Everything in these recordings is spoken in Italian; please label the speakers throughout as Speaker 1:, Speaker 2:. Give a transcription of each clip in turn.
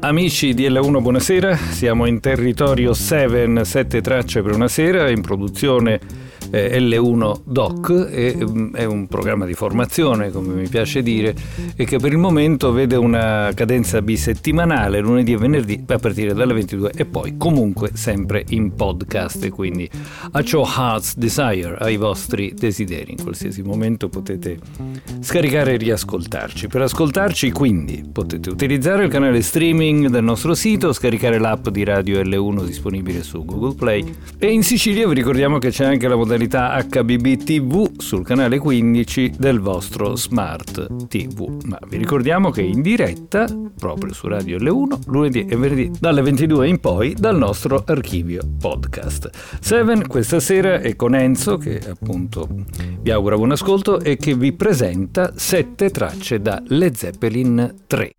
Speaker 1: Amici di L1, buonasera. Siamo in territorio 7, 7 tracce per una sera, in produzione eh, L1 Doc e, mm, è un programma di formazione, come mi piace dire, e che per il momento vede una cadenza bisettimanale, lunedì e venerdì a partire dalle 22 e poi comunque sempre in podcast, quindi a ciò Heart's Desire, ai vostri desideri. In qualsiasi momento potete scaricare e riascoltarci. Per ascoltarci quindi potete utilizzare il canale streaming del nostro sito, scaricare l'app di Radio L1 disponibile su Google Play e in Sicilia vi ricordiamo che c'è anche la modalità HBB TV sul canale 15 del vostro Smart TV. Ma vi ricordiamo che in diretta proprio su Radio L1 lunedì e venerdì dalle 22 in poi dal nostro archivio podcast. Seven questa sera è con Enzo che appunto vi augura buon ascolto e che vi presenta sette tracce da Led Zeppelin 3.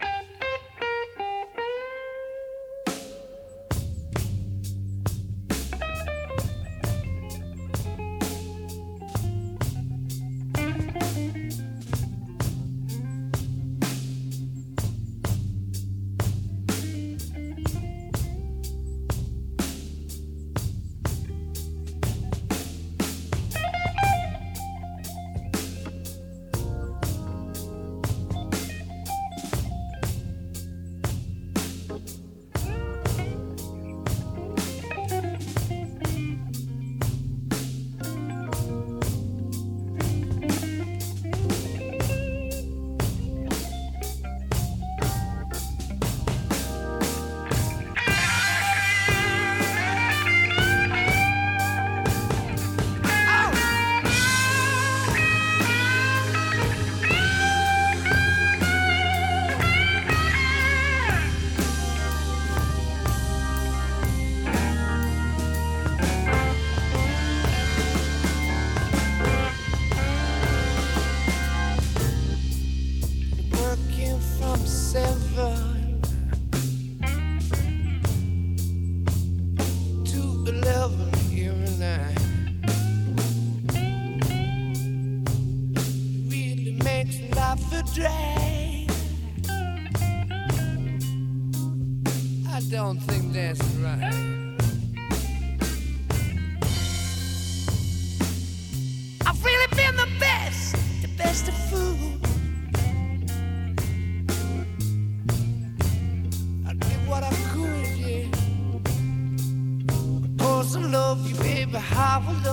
Speaker 1: hafız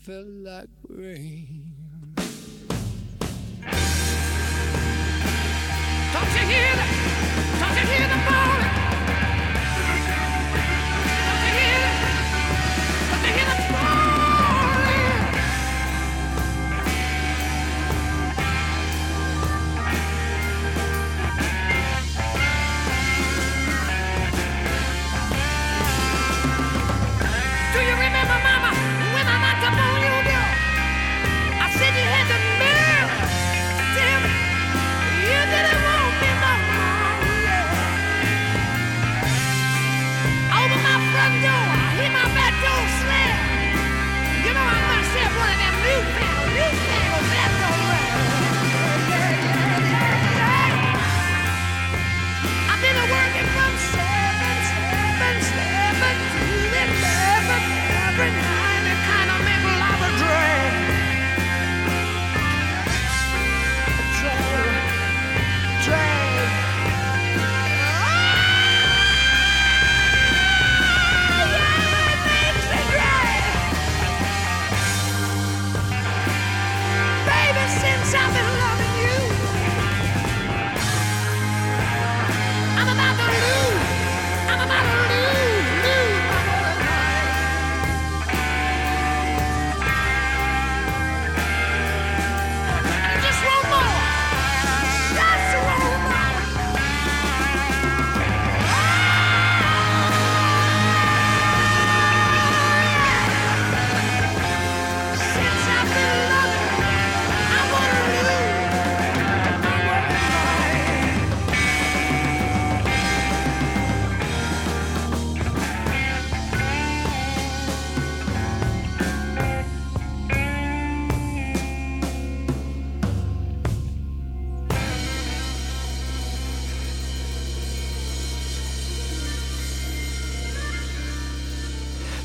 Speaker 1: fell like rain.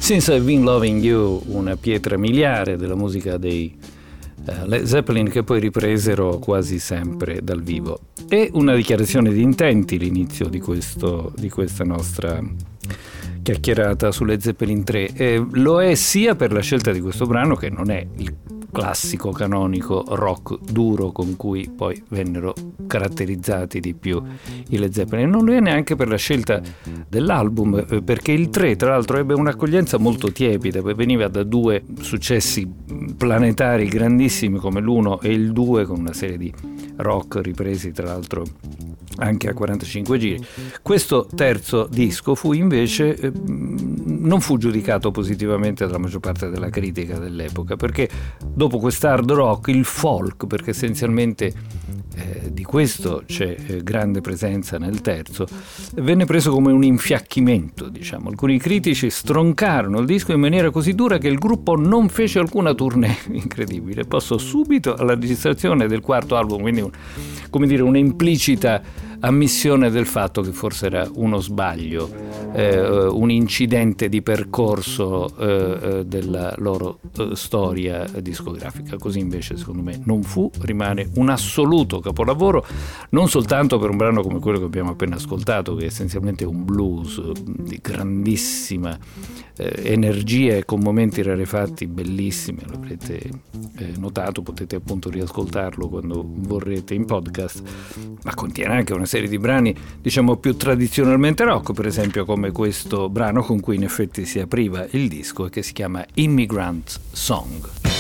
Speaker 1: Since I've Been Loving You,
Speaker 2: una pietra miliare della musica dei eh, Led Zeppelin che poi ripresero quasi sempre dal vivo. E una dichiarazione di intenti l'inizio di, questo, di questa nostra chiacchierata sulle Zeppelin 3. Eh, lo è sia per la scelta di questo brano che non è il classico canonico rock duro con cui poi vennero caratterizzati di più i Led Zeppelin. Non lo è neanche per la scelta dell'album, eh, perché il 3 tra l'altro ebbe un'accoglienza molto tiepida, veniva da due successi planetari grandissimi come l'1 e il 2 con una serie di rock ripresi tra l'altro anche a 45 giri. Questo terzo disco fu invece eh, non fu giudicato positivamente dalla maggior parte della critica dell'epoca perché dopo quest'hard rock il folk perché essenzialmente eh, di questo c'è eh, grande presenza nel terzo venne preso come un infiacchimento diciamo. Alcuni critici stroncarono il disco in maniera così dura che il gruppo non fece alcuna tournée. Incredibile. Passò subito alla registrazione del quarto album quindi un, come dire un'implicita ammissione del fatto che forse era uno sbaglio, eh, un incidente di percorso eh, eh, della loro eh, storia discografica. Così invece secondo me non fu, rimane un assoluto capolavoro, non soltanto per un brano come quello che abbiamo appena ascoltato, che è essenzialmente un blues di grandissima eh, energia e con momenti rarefatti bellissimi, l'avrete eh, notato, potete appunto riascoltarlo quando vorrete in podcast, ma contiene anche una serie di brani diciamo più tradizionalmente rock, per esempio come questo brano con cui in effetti si apriva il disco e che si chiama Immigrant Song.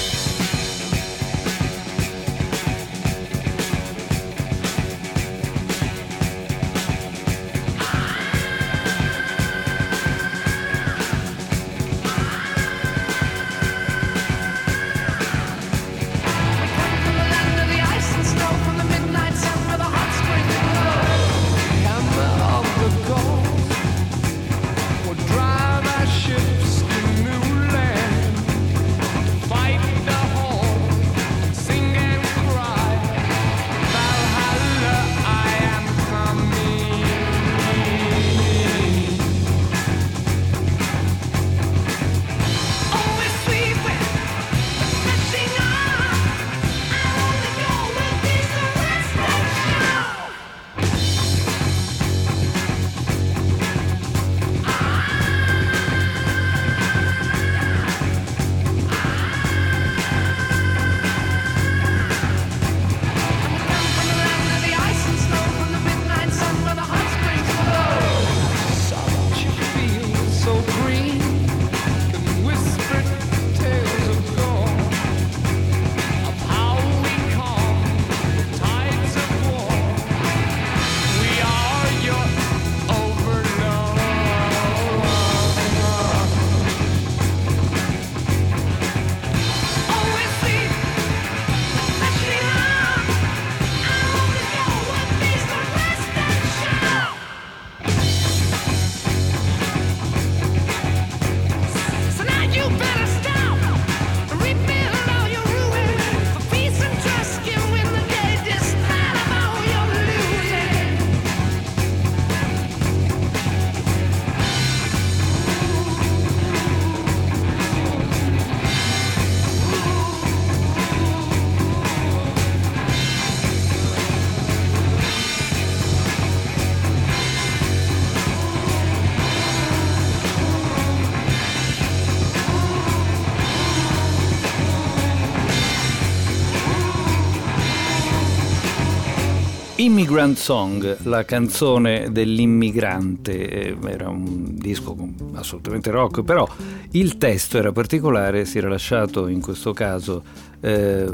Speaker 2: Immigrant Song, la canzone dell'immigrante, eh, era un disco assolutamente rock, però il testo era particolare, si era lasciato in questo caso eh,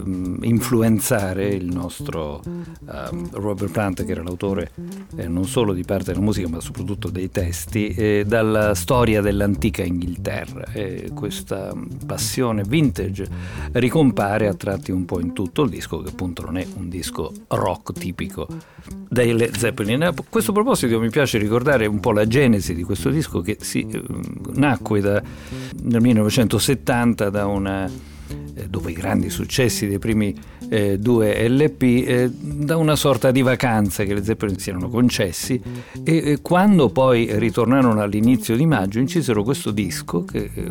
Speaker 2: influenzare il nostro eh, Robert Plant, che era l'autore eh, non solo di parte della musica ma soprattutto dei testi, dalla storia dell'antica Inghilterra. E questa passione vintage ricompare a tratti un po' in tutto il disco, che appunto non è un disco rock tipico dei Led Zeppelin. A questo proposito mi piace ricordare un po' la genesi di questo disco che si, eh, nacque da, nel 1970 da una dopo i grandi successi dei primi eh, due LP, eh, da una sorta di vacanza che le Zeppelin si erano concessi e eh, quando poi ritornarono all'inizio di maggio incisero questo disco, che, eh,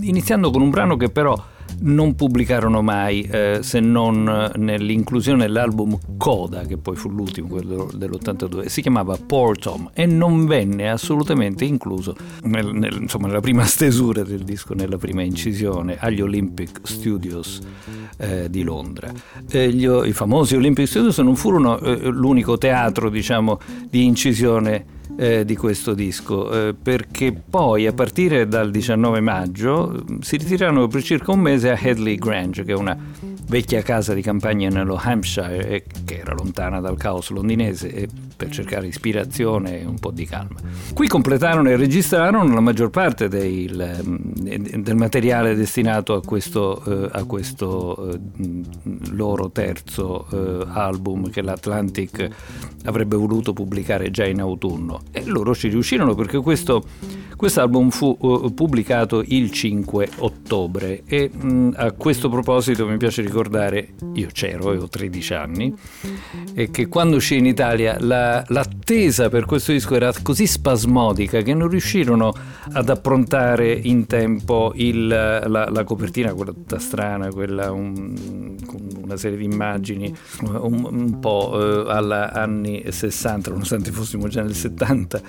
Speaker 2: iniziando con un brano che però non pubblicarono mai eh, se non nell'inclusione dell'album Coda, che poi fu l'ultimo, quello dell'82, si chiamava Poor Tom e non venne assolutamente incluso nel, nel, insomma, nella prima stesura del disco, nella prima incisione agli Olympic Studios eh, di Londra. Eh, gli, I famosi Olympic Studios non furono eh, l'unico teatro diciamo, di incisione eh, di questo disco, eh, perché poi a partire dal 19 maggio si ritirarono per circa un mese a Headley Grange, che è una vecchia casa di campagna nello Hampshire, e che era lontana dal caos londinese, e per cercare ispirazione e un po' di calma. Qui completarono e registrarono la maggior parte del, del materiale destinato a questo, eh, a questo eh, loro terzo eh, album che l'Atlantic avrebbe voluto pubblicare già in autunno e loro ci riuscirono perché questo album fu pubblicato il 5 ottobre e mh, a questo proposito mi piace ricordare, io c'ero, avevo 13 anni, e che quando uscì in Italia la, l'attesa per questo disco era così spasmodica che non riuscirono ad approntare in tempo il, la, la, copertina, quella tutta strana, quella un, una serie di immagini un, un po' eh, alla anni 60, nonostante fossimo già nel 70,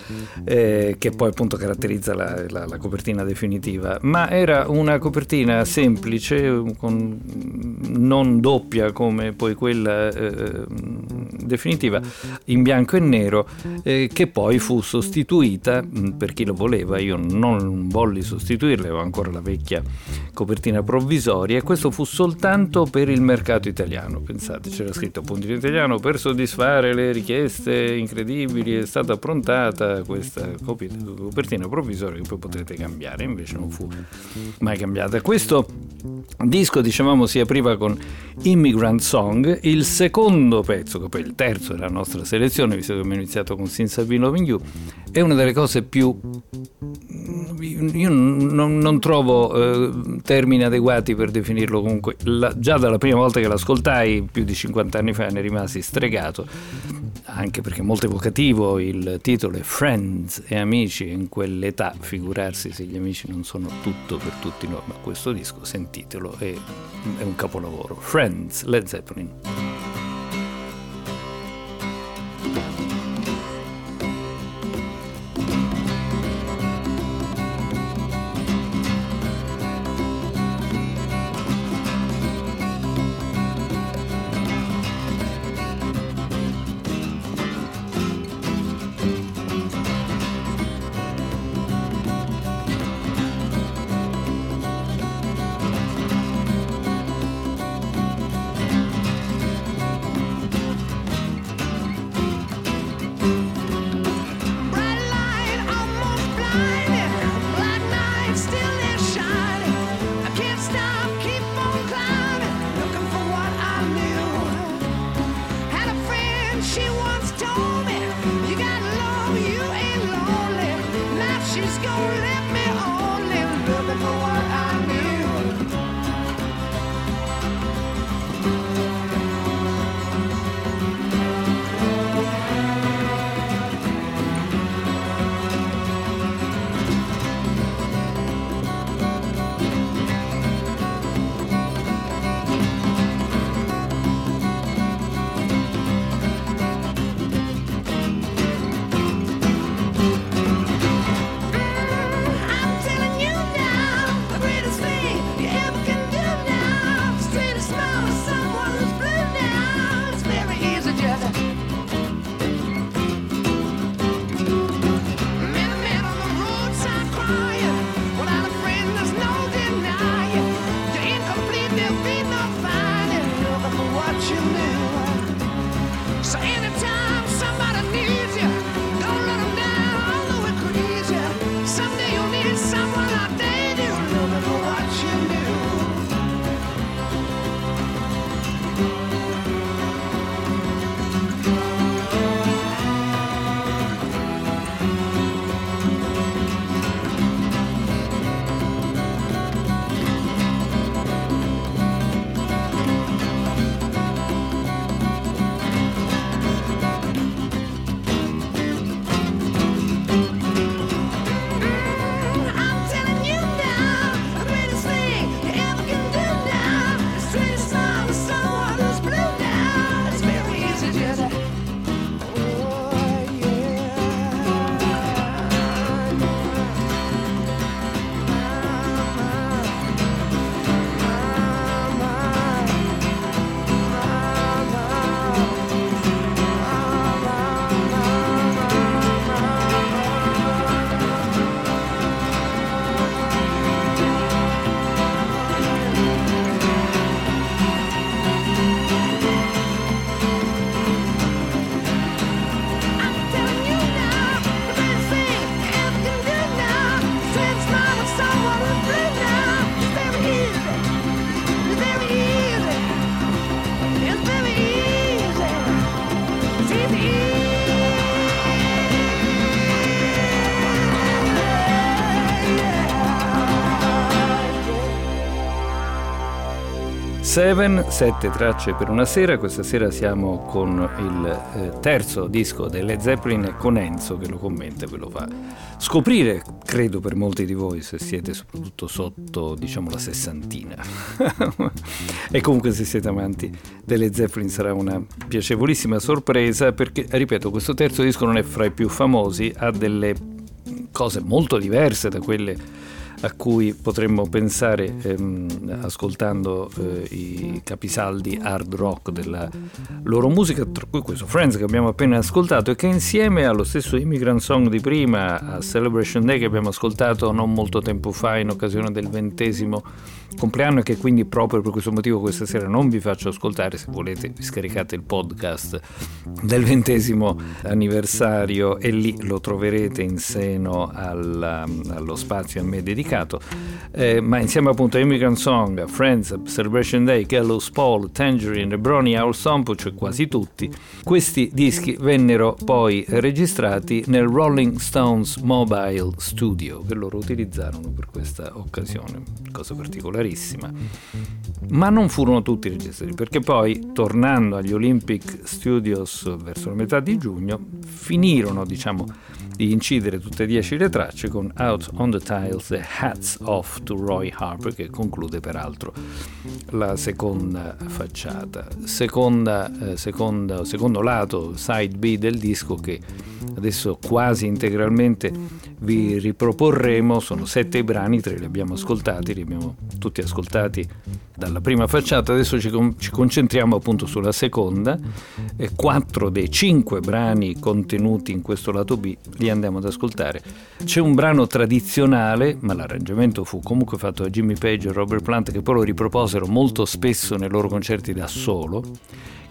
Speaker 2: eh, che poi appunto caratterizza la, la, la, copertina definitiva, ma era una copertina semplice, con, non doppia come poi quella eh, definitiva, in bianco e nero, eh, che poi fu sostituita, mm, per chi lo voleva, io non volli sostituirla, avevo ancora la vecchia copertina provvisoria, e questo fu soltanto per il mercato italiano, pensate, c'era scritto appunto in italiano, per soddisfare le richieste incredibili è stata approntata questa copertina provvisoria che poi potete cambiare, invece non fu mai cambiata. Questo disco, dicevamo, si apriva con Immigrant Song, il secondo pezzo, che poi terzo della nostra selezione, visto che abbiamo iniziato con Been Loving You, è una delle cose più io non, non trovo eh, termini adeguati per definirlo comunque. La, già dalla prima volta che l'ascoltai, più di 50 anni fa, ne rimasi stregato, anche perché è molto evocativo. Il titolo è Friends e Amici. In quell'età, figurarsi se gli amici non sono tutto per tutti noi. Ma questo disco, sentitelo, è, è un capolavoro. Friends, Led Zeppelin. Seven, sette tracce per una sera. Questa sera siamo con il eh, terzo disco dei Led Zeppelin con Enzo che lo commenta e ve lo fa scoprire, credo per molti di voi, se siete soprattutto sotto, diciamo, la sessantina. e comunque se siete amanti delle Zeppelin sarà una piacevolissima sorpresa perché, ripeto, questo terzo disco non è fra i più famosi, ha delle cose molto diverse da quelle a cui potremmo pensare ehm, ascoltando eh, i capisaldi hard rock della loro musica, tra cui questo Friends che abbiamo appena ascoltato e che insieme allo stesso Immigrant Song di prima, a Celebration Day che abbiamo ascoltato non molto tempo fa in occasione del ventesimo compleanno e che quindi proprio per questo motivo questa sera non vi faccio ascoltare, se volete vi scaricate il podcast del ventesimo anniversario e lì lo troverete in seno al, allo spazio a me dedicato, eh, ma insieme appunto a Immigrant Song, Friends, Celebration Day, Gallows Paul, Tangerine Brony Our Song, cioè quasi tutti, questi dischi vennero poi registrati nel Rolling Stones Mobile Studio che loro utilizzarono per questa occasione, cosa particolarissima. Ma non furono tutti registrati, perché poi, tornando agli Olympic Studios verso la metà di giugno, finirono, diciamo, di incidere tutte e dieci le tracce con Out on the Tiles e Hats Off to Roy Harper, che conclude peraltro la seconda facciata. Seconda, eh, seconda, secondo lato, side B del disco che adesso quasi integralmente vi riproporremo, sono sette brani, tre li abbiamo ascoltati, li abbiamo tutti ascoltati dalla prima facciata, adesso ci, con- ci concentriamo appunto sulla seconda e quattro dei cinque brani contenuti in questo lato B li andiamo ad ascoltare. C'è un brano tradizionale, ma l'arrangiamento fu comunque fatto da Jimmy Page e Robert Plant che poi lo riproposero molto spesso nei loro concerti da solo,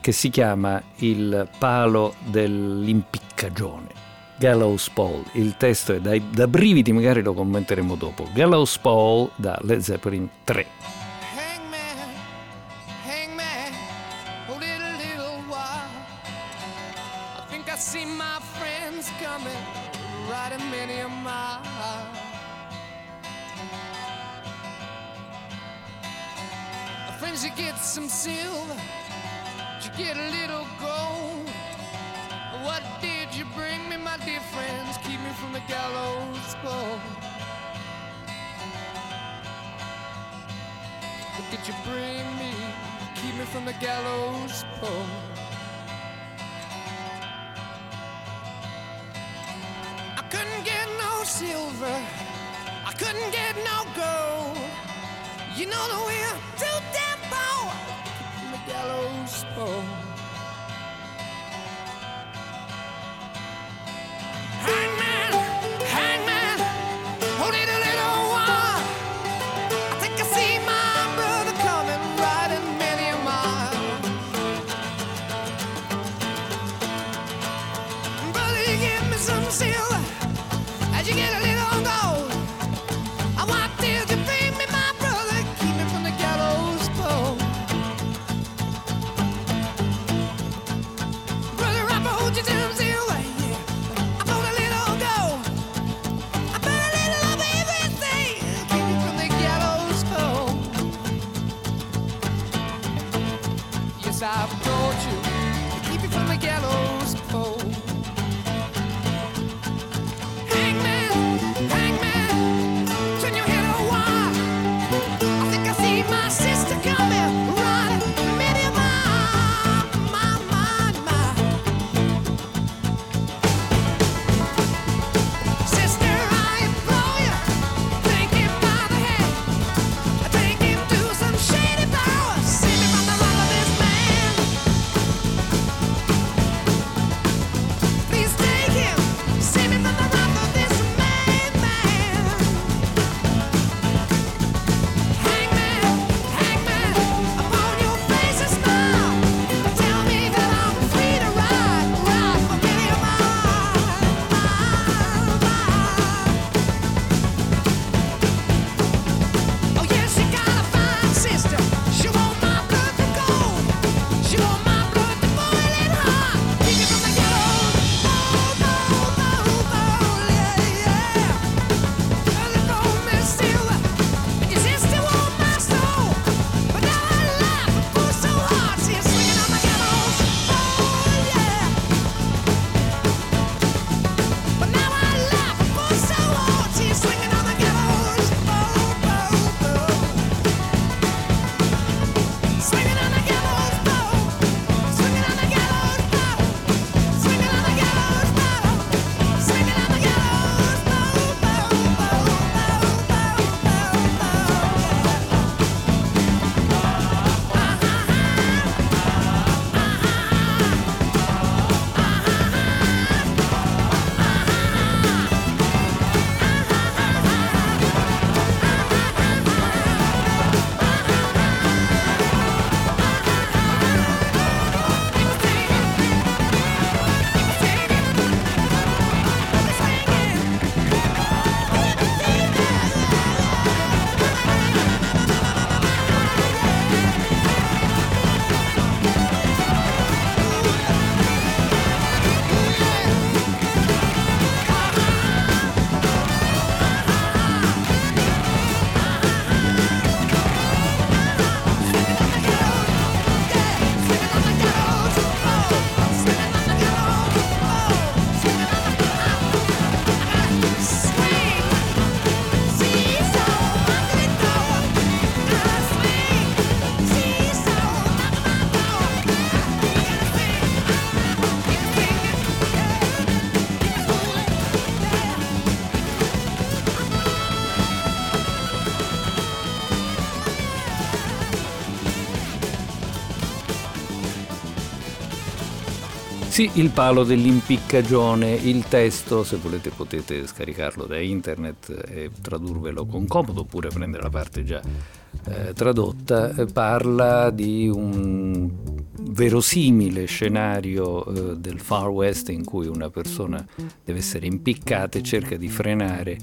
Speaker 2: che si chiama Il palo dell'impiccagione. Gallows Paul, il testo è da, da brividi, magari lo commenteremo dopo. Gallows Paul da Led Zeppelin 3.
Speaker 1: Hangman, hangman, hold it a little while. I think I see my friends coming, riding many a mile. Friends, you get some silver, What did you bring me? Keep me from the gallows pole. I couldn't get no silver. I couldn't get no gold. You know that we're
Speaker 2: Sì, il palo dell'impiccagione, il testo, se volete potete scaricarlo da internet e tradurvelo con comodo oppure prendere la parte già eh, tradotta, eh, parla di un verosimile scenario eh, del Far West in cui una persona deve essere impiccata e cerca di frenare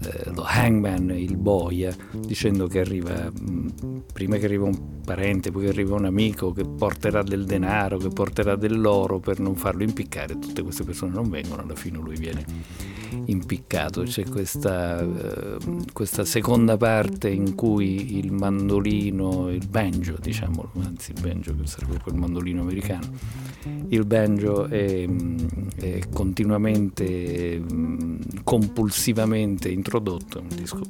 Speaker 2: eh, lo hangman, il boia, dicendo che arriva, mh, prima che arriva un parente, poi che arriva un amico che porterà del denaro, che porterà dell'oro per non farlo impiccare, tutte queste persone non vengono, alla fine lui viene impiccato. C'è questa, eh, questa seconda parte in cui il mandolino, il banjo, diciamo, anzi il banjo che sarebbe quel mandolino americano, il banjo è, è continuamente, compulsivamente introdotto, è un disco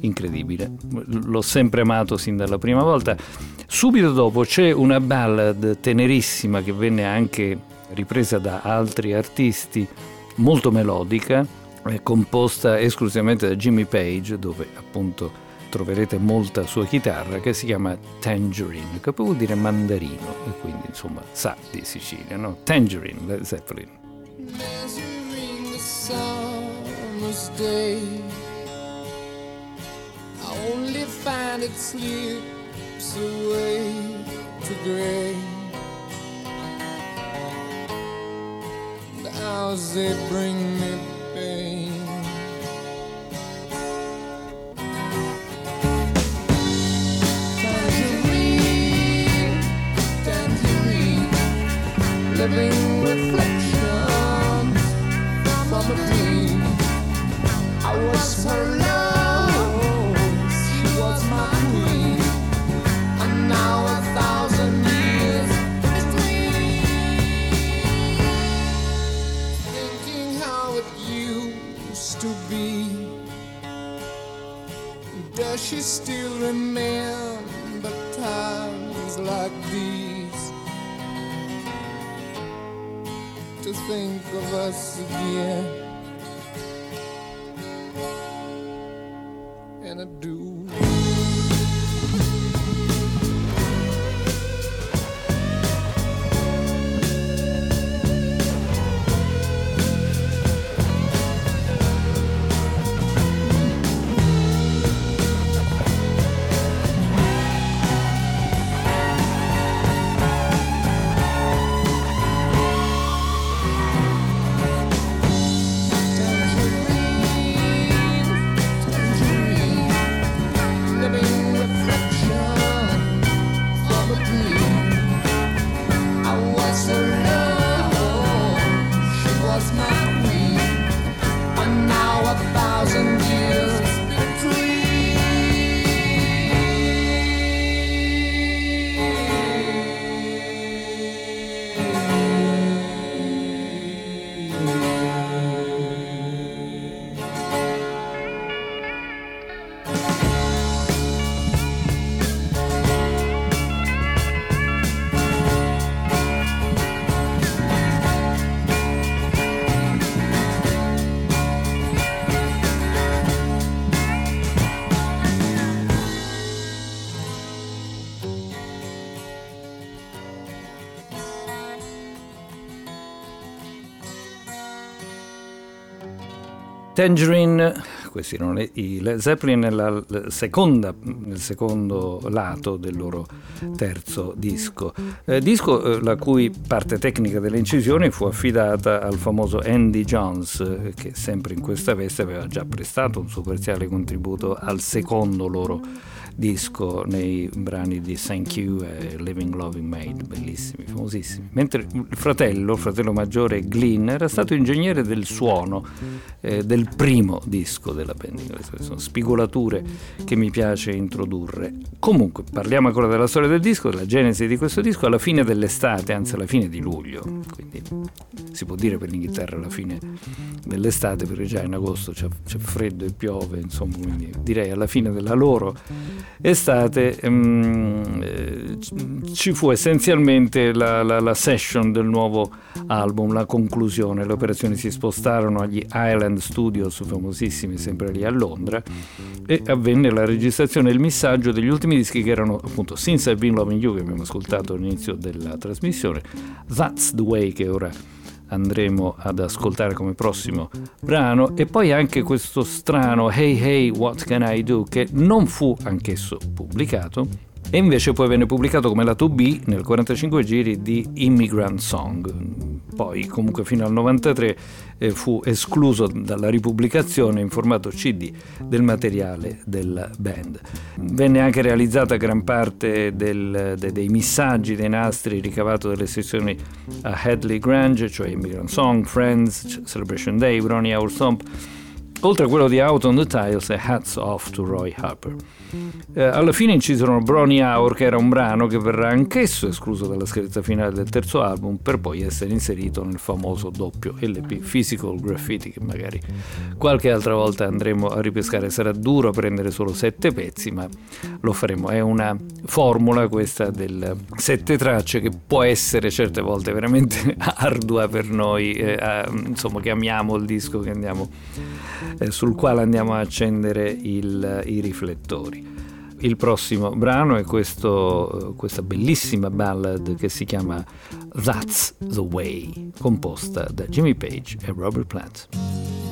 Speaker 2: incredibile. L'ho sempre amato sin dalla prima volta. Subito dopo c'è una ballad tenerissima che venne anche ripresa da altri artisti molto melodica, composta esclusivamente da Jimmy Page, dove appunto troverete molta sua chitarra, che si chiama Tangerine, che vuol dire mandarino, e quindi insomma sa di Sicilia, no? Tangerine, Led Zeppelin.
Speaker 1: Measuring the summer's day, I only find it slips away to gray. Hours they bring me pain. Tangerine, tangerine, living reflections from a dream. I was her us again.
Speaker 2: Tangerine, questi erano i Led Zeppelin nella seconda, nel secondo lato del loro terzo disco. Eh, disco eh, la cui parte tecnica delle incisioni fu affidata al famoso Andy Jones, eh, che sempre in questa veste aveva già prestato un suo parziale contributo al secondo loro disco nei brani di Thank You e Living Loving Maid, bellissimi, famosissimi. Mentre il fratello, fratello maggiore Glynn, era stato ingegnere del suono eh, del primo disco della band inglese. Sono spigolature che mi piace introdurre. Comunque, parliamo ancora della storia del disco, della genesi di questo disco, alla fine dell'estate, anzi alla fine di luglio, quindi si può dire per l'Inghilterra alla fine dell'estate, perché già in agosto c'è, c'è freddo e piove, insomma, quindi direi alla fine della loro estate eh, ci fu essenzialmente la, la, la, session del nuovo album, la conclusione. Le operazioni si spostarono agli Island Studios, famosissimi sempre lì a Londra, e avvenne la registrazione e il missaggio degli ultimi dischi che erano appunto Since I've Been Loving You, che abbiamo ascoltato all'inizio della trasmissione, That's the Way, che ora andremo ad ascoltare come prossimo brano. E poi anche questo strano Hey Hey What Can I Do che non fu anch'esso pubblicato e invece poi venne pubblicato come lato B nel 45 giri di Immigrant Song. Poi comunque fino al 93 eh, fu escluso dalla ripubblicazione in formato CD del materiale del band. Venne anche realizzata gran parte del, de, dei missaggi, dei nastri ricavato dalle sessioni a Hadley Grange, cioè Immigrant Song, Friends, Celebration Day, Ronnie Our Stomp, oltre a quello di Out on the Tiles e Hats Off to Roy Harper. Eh, alla fine incisono Brony Hour, che era un brano che verrà anch'esso escluso dalla scherza finale del terzo album, per poi essere inserito nel famoso doppio LP Physical Graffiti, che magari qualche altra volta andremo a ripescare. Sarà duro prendere solo sette pezzi, ma lo faremo. È una formula questa del sette tracce che può essere certe volte veramente ardua per noi, eh, insomma, che amiamo il disco andiamo, eh, sul quale andiamo a accendere il, i riflettori. Il prossimo brano è questo, questa bellissima ballad che si chiama That's the Way, composta da Jimmy Page e Robert Plant.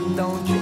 Speaker 1: don't you?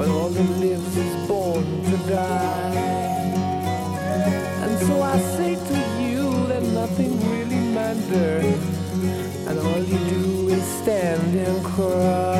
Speaker 1: But all that lives is born to die. And so I say to you that nothing really matters. And all you do is stand and cry.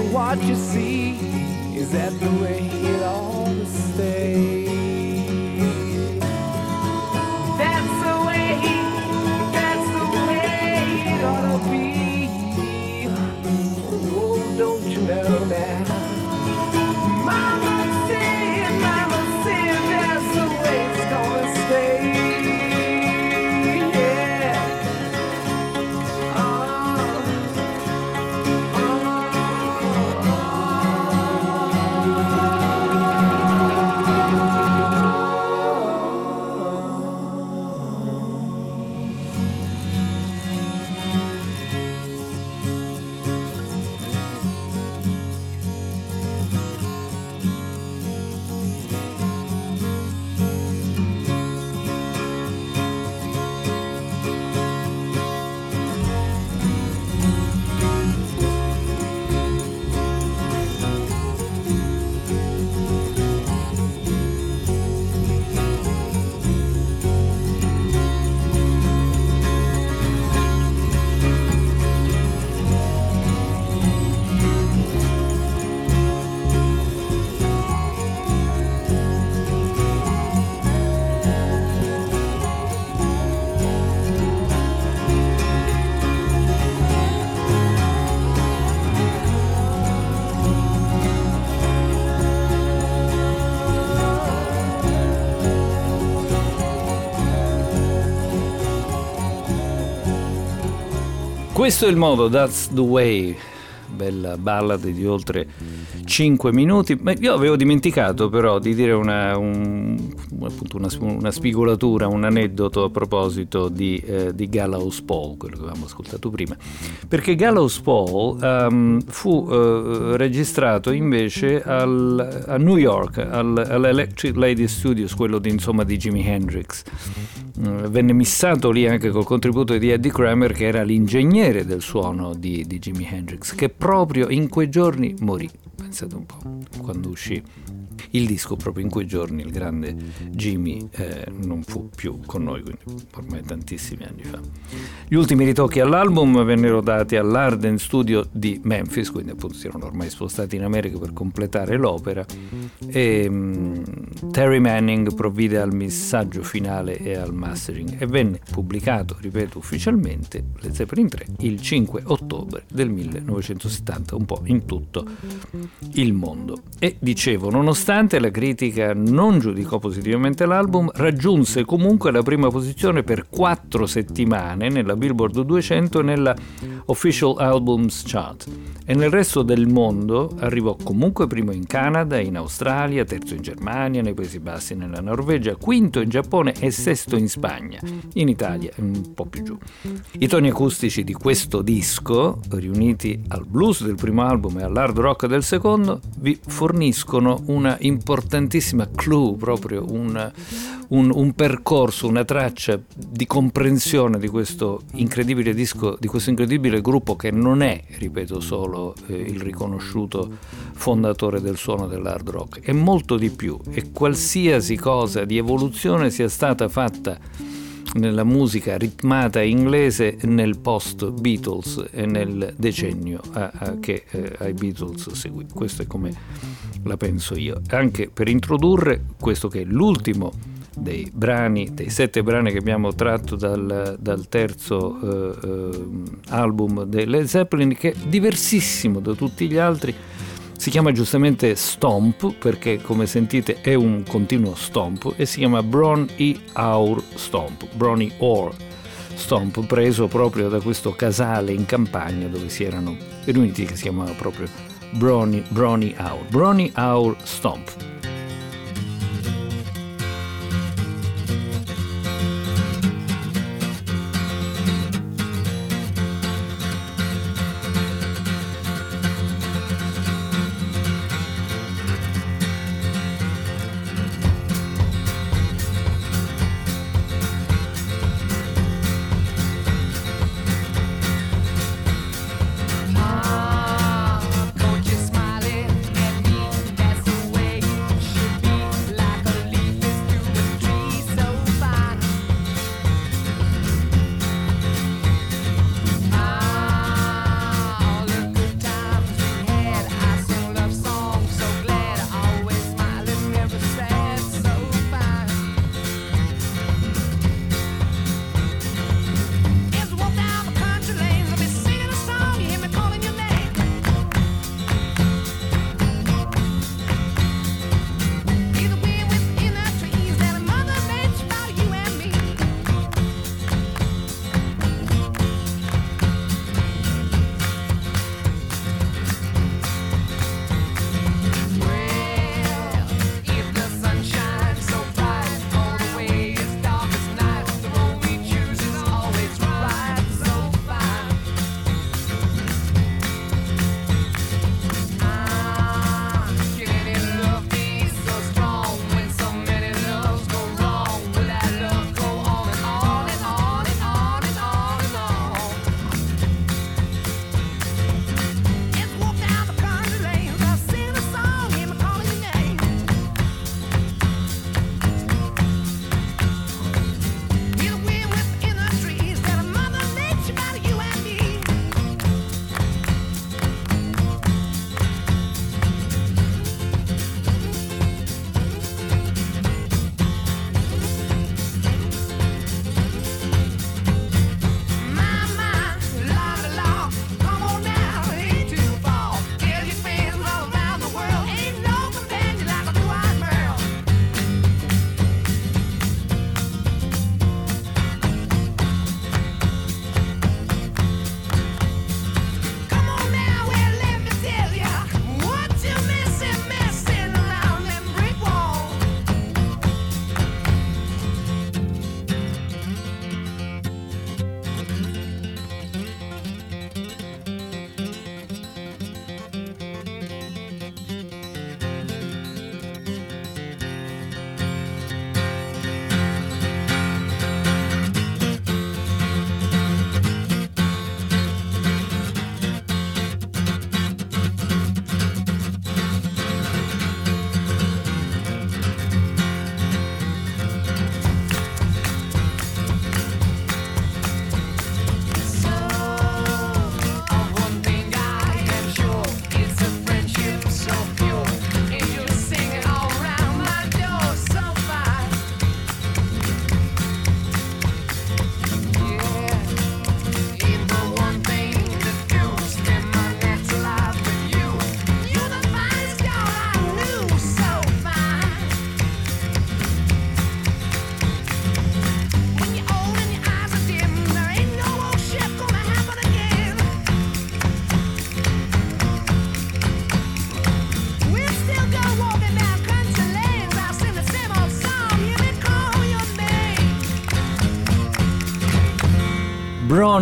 Speaker 1: At what you see. Is that the way
Speaker 2: Questo è il modo, That's the Way, bella ballad di oltre 5 minuti. Io avevo dimenticato però di dire una, un- una, una spigolatura, un aneddoto a proposito di, eh, di Gallows Paul, quello che avevamo ascoltato prima. Perché Gallows Paul ehm, fu eh, registrato invece al- a New York, al- all'Electric Lady Studios, quello di, insomma, di Jimi Hendrix. Mm, Venne missato lì anche col contributo di Eddie Kramer, che era l'ingegnere del suono di, di Jimi Hendrix, che proprio in quei giorni morì. Pensate un po', quando uscì il disco, proprio in quei giorni il grande Jimmy eh, non fu più con noi, quindi ormai tantissimi anni fa. Gli ultimi ritocchi all'album vennero dati all'Arden Studio di Memphis, quindi appunto si erano ormai spostati in America per completare l'opera e mm, Terry Manning provvide al missaggio finale e al mastering e venne pubblicato, ripeto ufficialmente, Led Zeppelin 3 il 5 ottobre del 1970, un po' in tutto il mondo. E dicevo, nonostante la critica non giudicò positivamente l'album, raggiunse comunque la prima posizione per quattro settimane nella Billboard 200 e nella Official Albums Chart e nel resto del mondo arrivò comunque primo in Canada, in Australia, terzo in Germania, nei Paesi Bassi, nella Norvegia, quinto in Giappone e sesto in Spagna, in Italia un po' più giù. I toni acustici di questo disco, riuniti al blues del primo album e all'hard rock del secondo, vi forniscono una importantissima clue, proprio un, un- un percorso, una traccia di comprensione di questo incredibile disco, di questo incredibile gruppo che non è, ripeto, solo eh, il riconosciuto fondatore del suono dell'hard rock, è molto di più e qualsiasi cosa di evoluzione sia stata fatta nella musica ritmata inglese nel post Beatles e nel decennio a- a- che eh, ai Beatles seguì. Questo è come la penso io. Anche per introdurre questo che è l'ultimo dei brani, dei sette brani che abbiamo tratto dal, dal terzo eh, eh, album dei Led Zeppelin, che è diversissimo da tutti gli altri. Si chiama giustamente Stomp perché come sentite è un continuo stomp e si chiama Bron E. Our Stomp, Bronny Or Stomp, preso proprio da questo casale in campagna dove si erano riuniti che si chiamava proprio Bronny, Bronny Our, Bronny Our Stomp.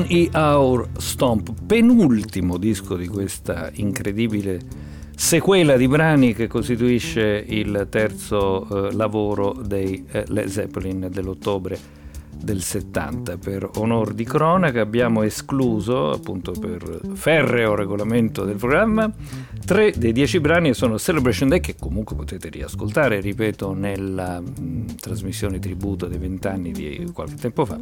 Speaker 2: Bron E. Our Stomp, penultimo disco di questa incredibile sequela di brani che costituisce il terzo eh, lavoro dei eh, Led Zeppelin dell'ottobre del 70. Per onor di cronaca abbiamo escluso, appunto per ferreo regolamento del programma, tre dei dieci brani sono Celebration Day che comunque potete riascoltare, ripeto, nella mh, trasmissione tributo dei vent'anni di qualche tempo fa.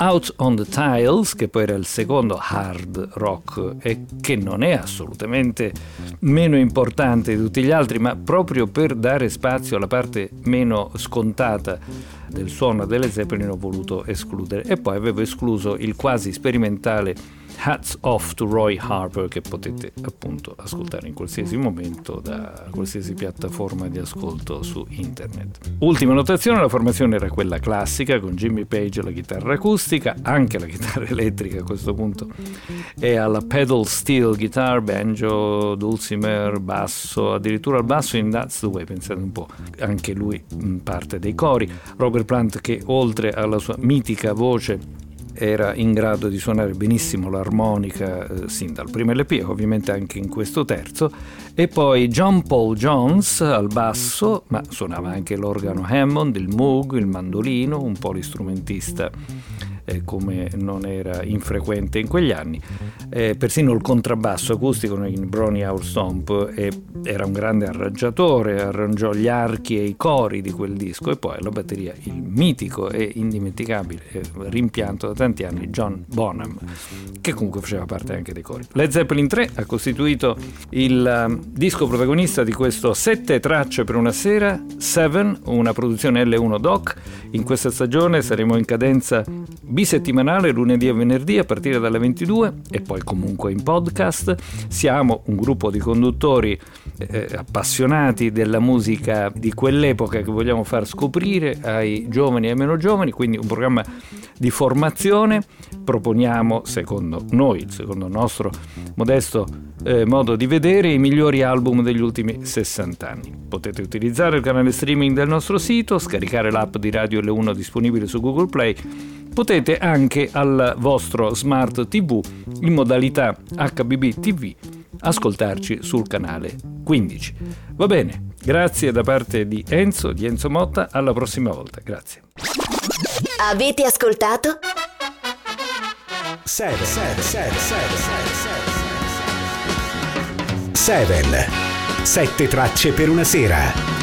Speaker 2: Out on the Tiles, che poi era il secondo hard rock e che non è assolutamente meno importante di tutti gli altri, ma proprio per dare spazio alla parte meno scontata del suono delle Zeppelin ho voluto escludere. E poi avevo escluso il quasi sperimentale Hats Off to Roy Harper che potete appunto ascoltare in qualsiasi momento da qualsiasi piattaforma di ascolto su internet. Ultima notazione, la formazione era quella classica con Jimmy Page alla chitarra acustica, anche la chitarra elettrica a questo punto e alla pedal steel guitar, banjo, dulcimer, basso, addirittura il basso in That's the Way, pensate un po', anche lui parte dei cori. Robert Plant che oltre alla sua mitica voce era in grado di suonare benissimo l'armonica eh, sin dal primo LP ovviamente anche in questo terzo. E poi John Paul Jones al basso ma suonava anche l'organo Hammond, il Moog, il mandolino, un polistrumentista eh, come non era infrequente in quegli anni. Eh, persino il contrabbasso acustico in Brony Hour Stomp eh, era un grande arrangiatore, arrangiò gli archi e i cori di quel disco e poi la batteria, il mitico e indimenticabile eh, rimpianto da tanti anni John Bonham, che comunque faceva parte anche dei cori. Led Zeppelin 3 ha costituito il um, disco protagonista di questo Sette tracce per una sera, Seven, una produzione L1 Doc. In questa stagione saremo in cadenza bisettimanale lunedì e venerdì a partire dalle 22 e poi comunque in podcast. Siamo un gruppo di conduttori eh, appassionati della musica di quell'epoca che vogliamo far scoprire ai giovani e ai meno giovani, quindi un programma di formazione. Proponiamo, secondo noi, secondo il nostro modesto eh, modo di vedere, i migliori album degli ultimi 60 anni. Potete utilizzare il canale streaming del nostro sito, scaricare l'app di Radio L1 disponibile su Google Play potete anche al vostro smart TV in modalità HBB TV ascoltarci sul canale 15. Va bene, grazie da parte di Enzo, di Enzo Motta, alla prossima volta, grazie.
Speaker 3: Avete ascoltato?
Speaker 4: 7 7 tracce per una sera